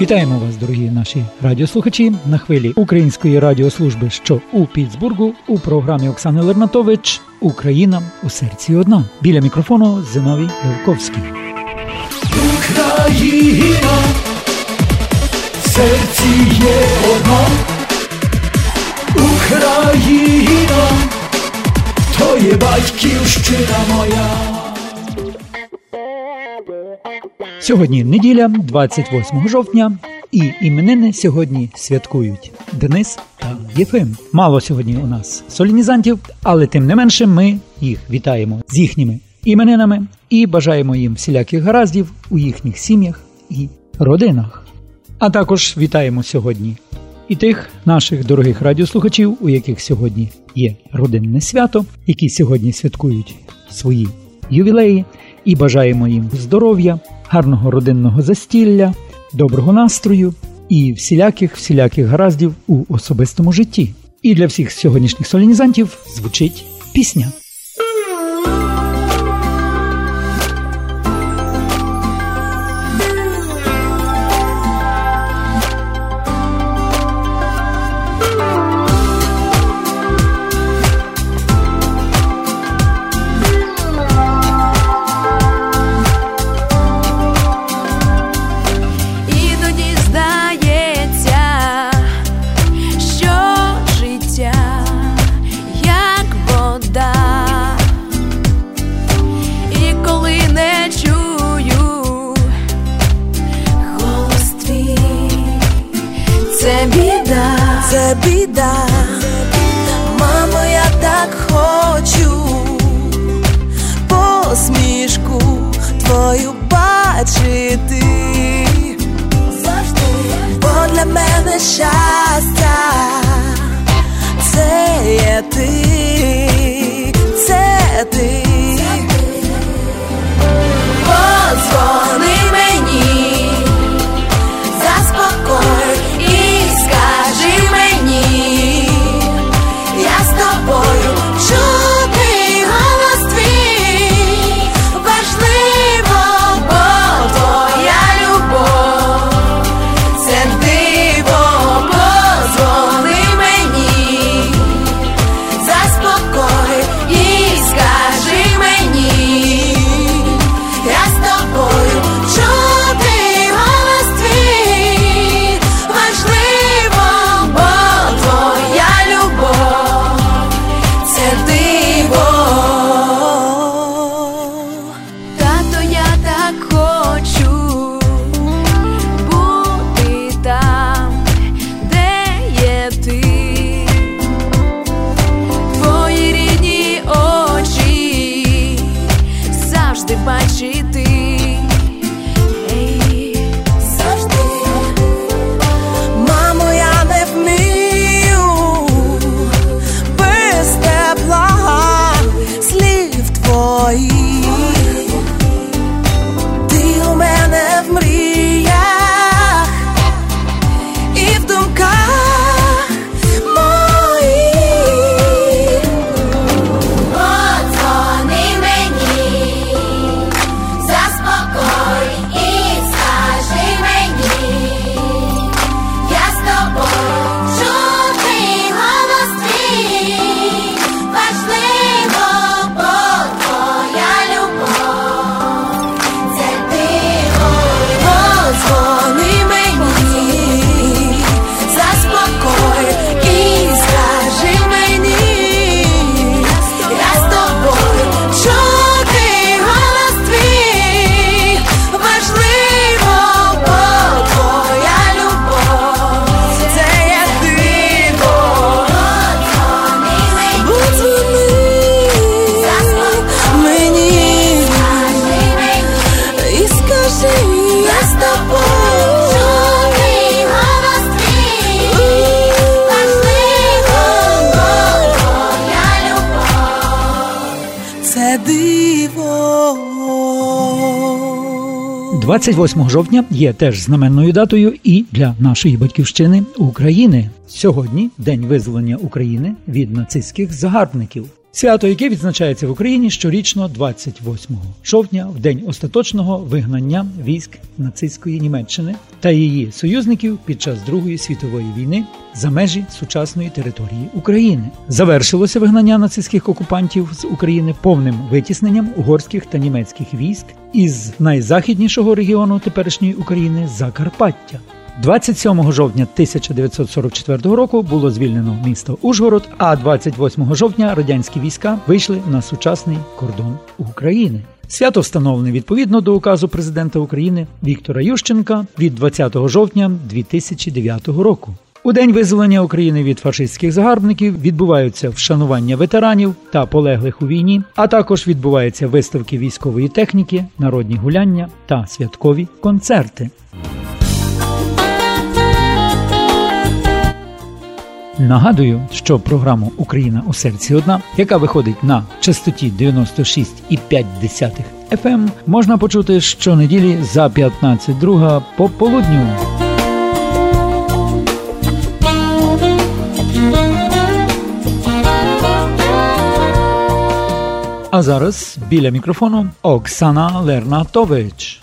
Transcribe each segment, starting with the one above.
Вітаємо вас, дорогі наші радіослухачі, на хвилі Української радіослужби, що у Пітсбургу, у програмі Оксани Лернатович Україна у серці одна. Біля мікрофону Зиновій Левковський. Україна в серці є одна. Україна, то є батьківщина моя. Сьогодні неділя, 28 жовтня, і іменини сьогодні святкують Денис та Єфим. Мало сьогодні у нас солінізантів, але тим не менше ми їх вітаємо з їхніми іменинами і бажаємо їм всіляких гараздів у їхніх сім'ях і родинах. А також вітаємо сьогодні і тих наших дорогих радіослухачів, у яких сьогодні є родинне свято, які сьогодні святкують свої ювілеї, і бажаємо їм здоров'я гарного родинного застілля, доброго настрою і всіляких всіляких гараздів у особистому житті. І для всіх сьогоднішніх солінізантів звучить пісня. Це диво 28 жовтня є теж знаменною датою і для нашої батьківщини України. Сьогодні день визволення України від нацистських загарбників. Свято, яке відзначається в Україні щорічно 28 жовтня, в день остаточного вигнання військ нацистської Німеччини та її союзників під час Другої світової війни за межі сучасної території України. Завершилося вигнання нацистських окупантів з України повним витісненням угорських та німецьких військ із найзахіднішого регіону теперішньої України Закарпаття. 27 жовтня 1944 року було звільнено місто Ужгород, а 28 жовтня радянські війська вийшли на сучасний кордон України. Свято встановлене відповідно до указу президента України Віктора Ющенка від 20 жовтня 2009 року. У день визволення України від фашистських загарбників відбуваються вшанування ветеранів та полеглих у війні, а також відбуваються виставки військової техніки, народні гуляння та святкові концерти. Нагадую, що програму Україна у серці одна, яка виходить на частоті 96,5 FM, ем, можна почути щонеділі за 15.2 по полудню. А зараз біля мікрофону Оксана Лернатович.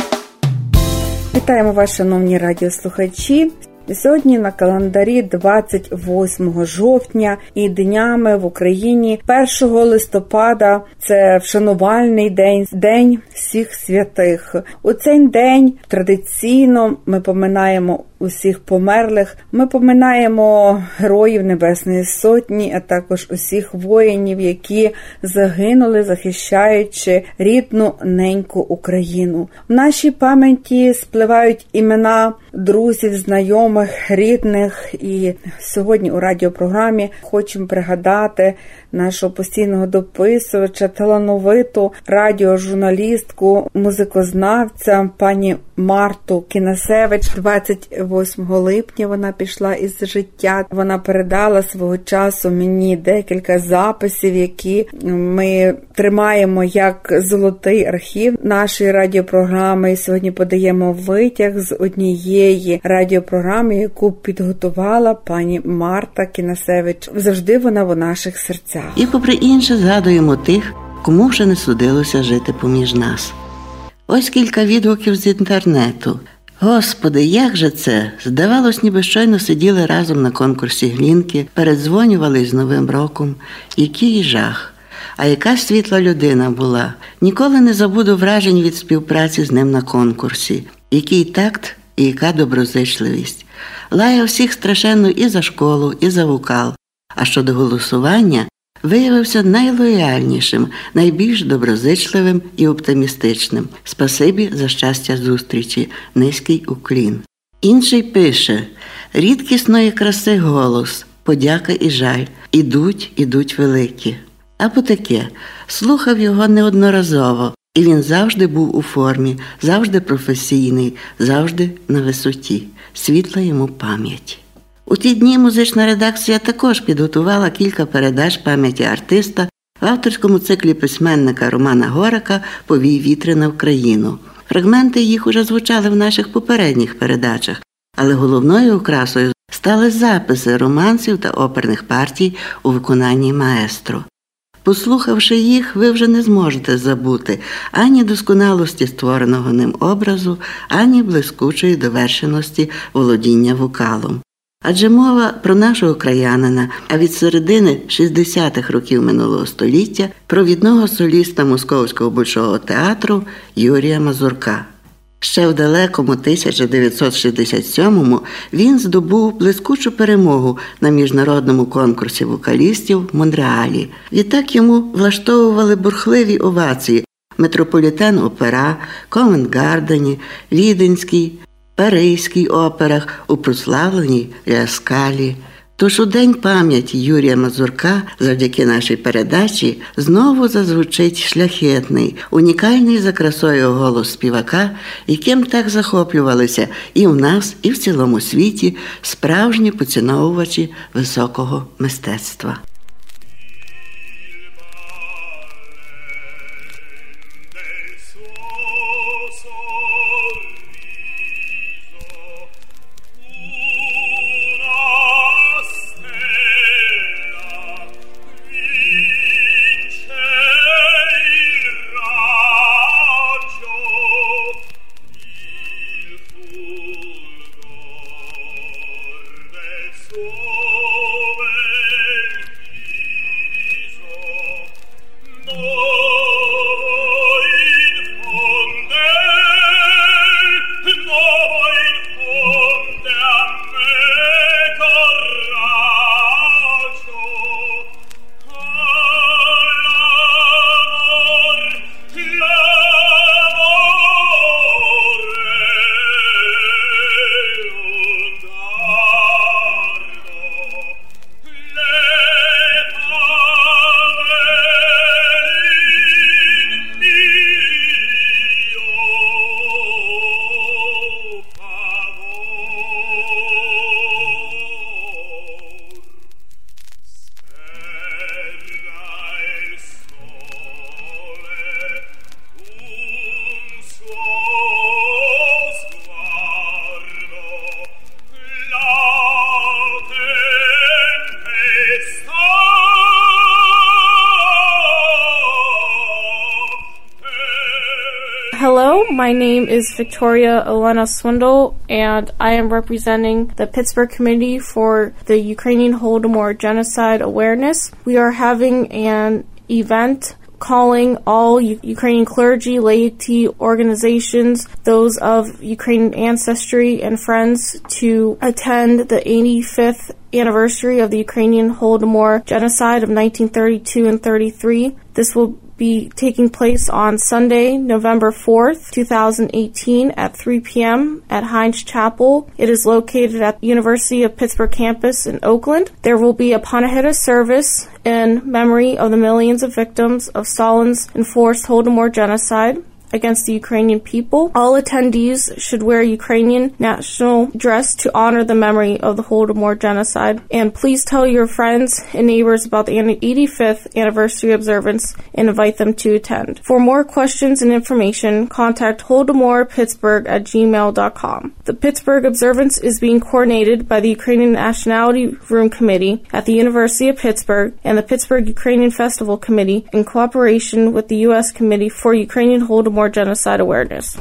Вітаємо вас, шановні радіослухачі. Сьогодні на календарі 28 жовтня і днями в Україні 1 листопада це вшанувальний день, день всіх святих. У цей день традиційно ми поминаємо усіх померлих. Ми поминаємо героїв Небесної Сотні, а також усіх воїнів, які загинули, захищаючи рідну неньку Україну. В нашій пам'яті спливають імена друзів, знайомих, рідних. І сьогодні у радіопрограмі хочемо пригадати нашого постійного дописувача, талановиту радіожурналістку, музикознавця пані Марту Кінасевич. 28 липня вона пішла із життя. Вона передала свого часу мені декілька записів, які ми тримаємо як золотий архів нашої радіопрограми. І Сьогодні подаємо витяг з однієї радіопрограми, яку підготувала пані Марта Кінасевич. Завжди вона в наших серцях. І, попри інше, згадуємо тих, кому вже не судилося жити поміж нас. Ось кілька відгуків з інтернету. Господи, як же це? Здавалось, ніби щойно сиділи разом на конкурсі Глінки, передзвонювали з Новим роком. Який жах! А яка світла людина була. Ніколи не забуду вражень від співпраці з ним на конкурсі. Який такт і яка доброзичливість. Лаяв всіх страшенно і за школу, і за вокал. А щодо голосування, виявився найлояльнішим, найбільш доброзичливим і оптимістичним. Спасибі за щастя зустрічі, низький уклін. Інший пише рідкісної краси голос, подяка і жаль. Ідуть, ідуть великі. Або таке слухав його неодноразово, і він завжди був у формі, завжди професійний, завжди на висоті, світла йому пам'ять. У ті дні музична редакція також підготувала кілька передач пам'яті артиста в авторському циклі письменника Романа Горика Повій вітри на Україну. Фрагменти їх уже звучали в наших попередніх передачах, але головною окрасою стали записи романсів та оперних партій у виконанні маестро. Послухавши їх, ви вже не зможете забути ані досконалості створеного ним образу, ані блискучої довершеності володіння вокалом. Адже мова про нашого краянина, а від середини 60-х років минулого століття провідного соліста Московського большого театру Юрія Мазурка. Ще в далекому 1967-му він здобув блискучу перемогу на міжнародному конкурсі вокалістів в Монреалі. Відтак йому влаштовували бурхливі овації Метрополітен Опера, Ковент Гардені, Віденський, Паризькій операх, у прославленій Ляскалі. Тож у день пам'яті Юрія Мазурка, завдяки нашій передачі, знову зазвучить шляхетний, унікальний за красою голос співака, яким так захоплювалися і в нас, і в цілому світі справжні поціновувачі високого мистецтва. Hello, my name is Victoria Elena Swindle, and I am representing the Pittsburgh Committee for the Ukrainian Holodomor Genocide Awareness. We are having an event calling all U- Ukrainian clergy, laity, organizations, those of Ukrainian ancestry, and friends to attend the 85th anniversary of the Ukrainian Holodomor genocide of 1932 and 33. This will be taking place on Sunday, November 4th, 2018 at 3 p.m. at Heinz Chapel. It is located at the University of Pittsburgh campus in Oakland. There will be a Panahida service in memory of the millions of victims of Stalin's enforced Holodomor genocide against the Ukrainian people. All attendees should wear Ukrainian national dress to honor the memory of the Holodomor genocide. And please tell your friends and neighbors about the 85th anniversary observance and invite them to attend. For more questions and information, contact Holodomor Pittsburgh at gmail.com. The Pittsburgh observance is being coordinated by the Ukrainian Nationality Room Committee at the University of Pittsburgh and the Pittsburgh Ukrainian Festival Committee in cooperation with the U.S. Committee for Ukrainian Holodomor Genocide Awareness.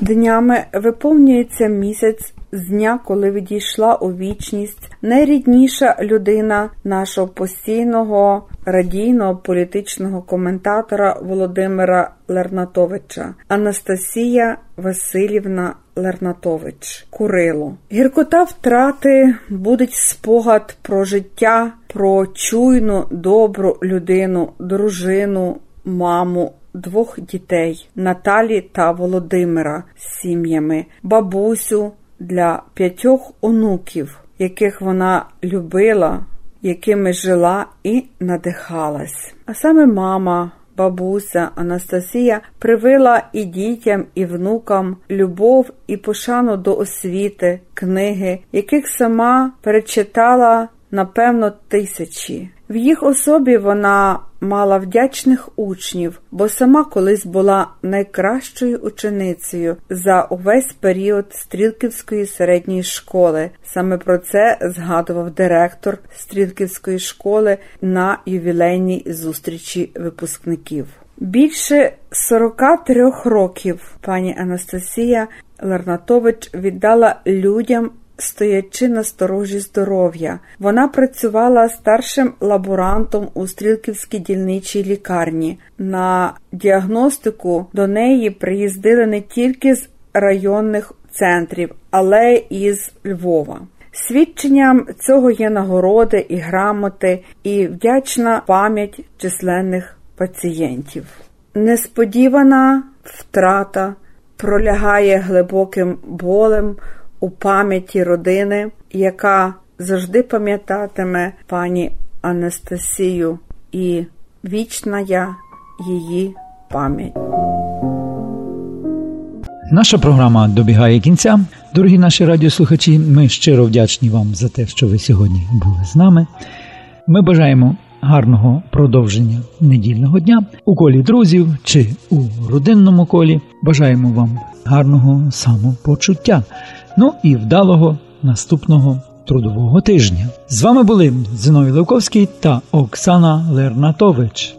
Днями виповнюється місяць з дня, коли відійшла у вічність найрідніша людина нашого постійного радійного політичного коментатора Володимира Лернатовича Анастасія Васильівна Лернатович Курило. Гіркота втрати будить спогад про життя, про чуйну, добру людину, дружину, маму. Двох дітей Наталі та Володимира з сім'ями, бабусю для п'ятьох онуків, яких вона любила, якими жила і надихалась. А саме мама, бабуся Анастасія привила і дітям, і внукам любов і пошану до освіти, книги, яких сама перечитала напевно тисячі. В їх особі вона мала вдячних учнів, бо сама колись була найкращою ученицею за увесь період Стрілківської середньої школи. Саме про це згадував директор Стрілківської школи на ювілейній зустрічі випускників. Більше 43 років пані Анастасія Ларнатович віддала людям стоячи на сторожі здоров'я. Вона працювала старшим лаборантом у Стрілківській дільничій лікарні. На діагностику до неї приїздили не тільки з районних центрів, але і з Львова. Свідченням цього є нагороди і грамоти, і вдячна пам'ять численних пацієнтів. Несподівана втрата пролягає глибоким болем у пам'яті родини, яка завжди пам'ятатиме пані Анастасію і вічна я її пам'ять. Наша програма добігає кінця. Дорогі наші радіослухачі, ми щиро вдячні вам за те, що ви сьогодні були з нами. Ми бажаємо гарного продовження недільного дня у колі друзів чи у родинному колі. Бажаємо вам гарного самопочуття. Ну і вдалого наступного трудового тижня. З вами були Зиновій Левковський та Оксана Лернатович.